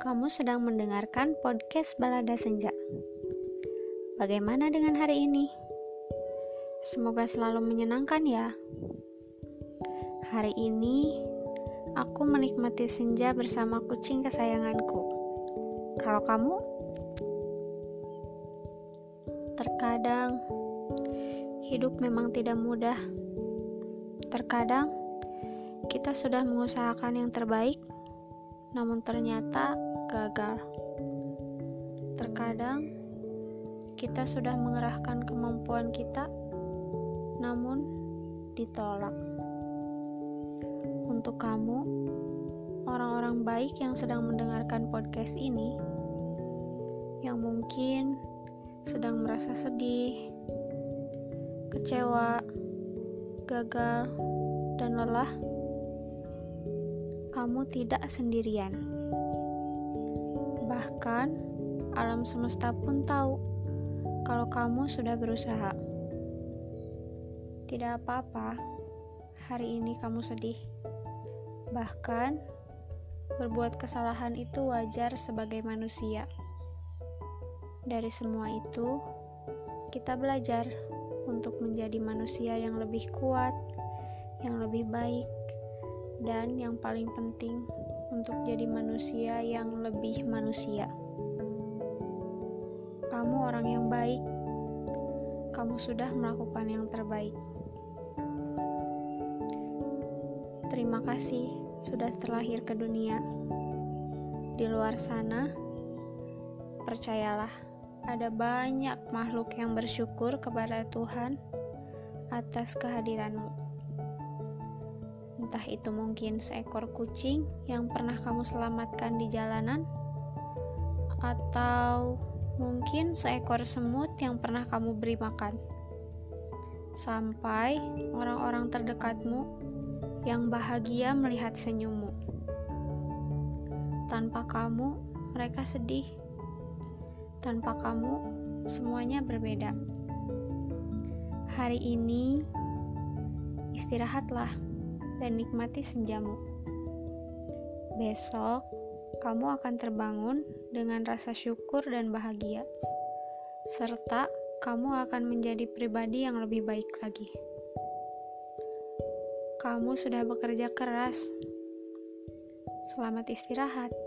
Kamu sedang mendengarkan podcast Balada Senja. Bagaimana dengan hari ini? Semoga selalu menyenangkan ya. Hari ini aku menikmati senja bersama kucing kesayanganku. Kalau kamu? Terkadang hidup memang tidak mudah. Terkadang kita sudah mengusahakan yang terbaik, namun ternyata gagal. Terkadang kita sudah mengerahkan kemampuan kita, namun ditolak. Untuk kamu, orang-orang baik yang sedang mendengarkan podcast ini, yang mungkin sedang merasa sedih, kecewa, gagal, dan lelah, kamu tidak sendirian. Bahkan, alam semesta pun tahu kalau kamu sudah berusaha. Tidak apa-apa, hari ini kamu sedih. Bahkan, berbuat kesalahan itu wajar sebagai manusia. Dari semua itu, kita belajar untuk menjadi manusia yang lebih kuat, yang lebih baik, dan yang paling penting untuk jadi manusia yang lebih manusia. Kamu orang yang baik, kamu sudah melakukan yang terbaik. Terima kasih sudah terlahir ke dunia. Di luar sana, percayalah ada banyak makhluk yang bersyukur kepada Tuhan atas kehadiranmu. Entah itu mungkin seekor kucing yang pernah kamu selamatkan di jalanan, atau mungkin seekor semut yang pernah kamu beri makan, sampai orang-orang terdekatmu yang bahagia melihat senyummu. Tanpa kamu, mereka sedih tanpa kamu, semuanya berbeda. Hari ini, istirahatlah dan nikmati senjamu. Besok, kamu akan terbangun dengan rasa syukur dan bahagia, serta kamu akan menjadi pribadi yang lebih baik lagi. Kamu sudah bekerja keras. Selamat istirahat.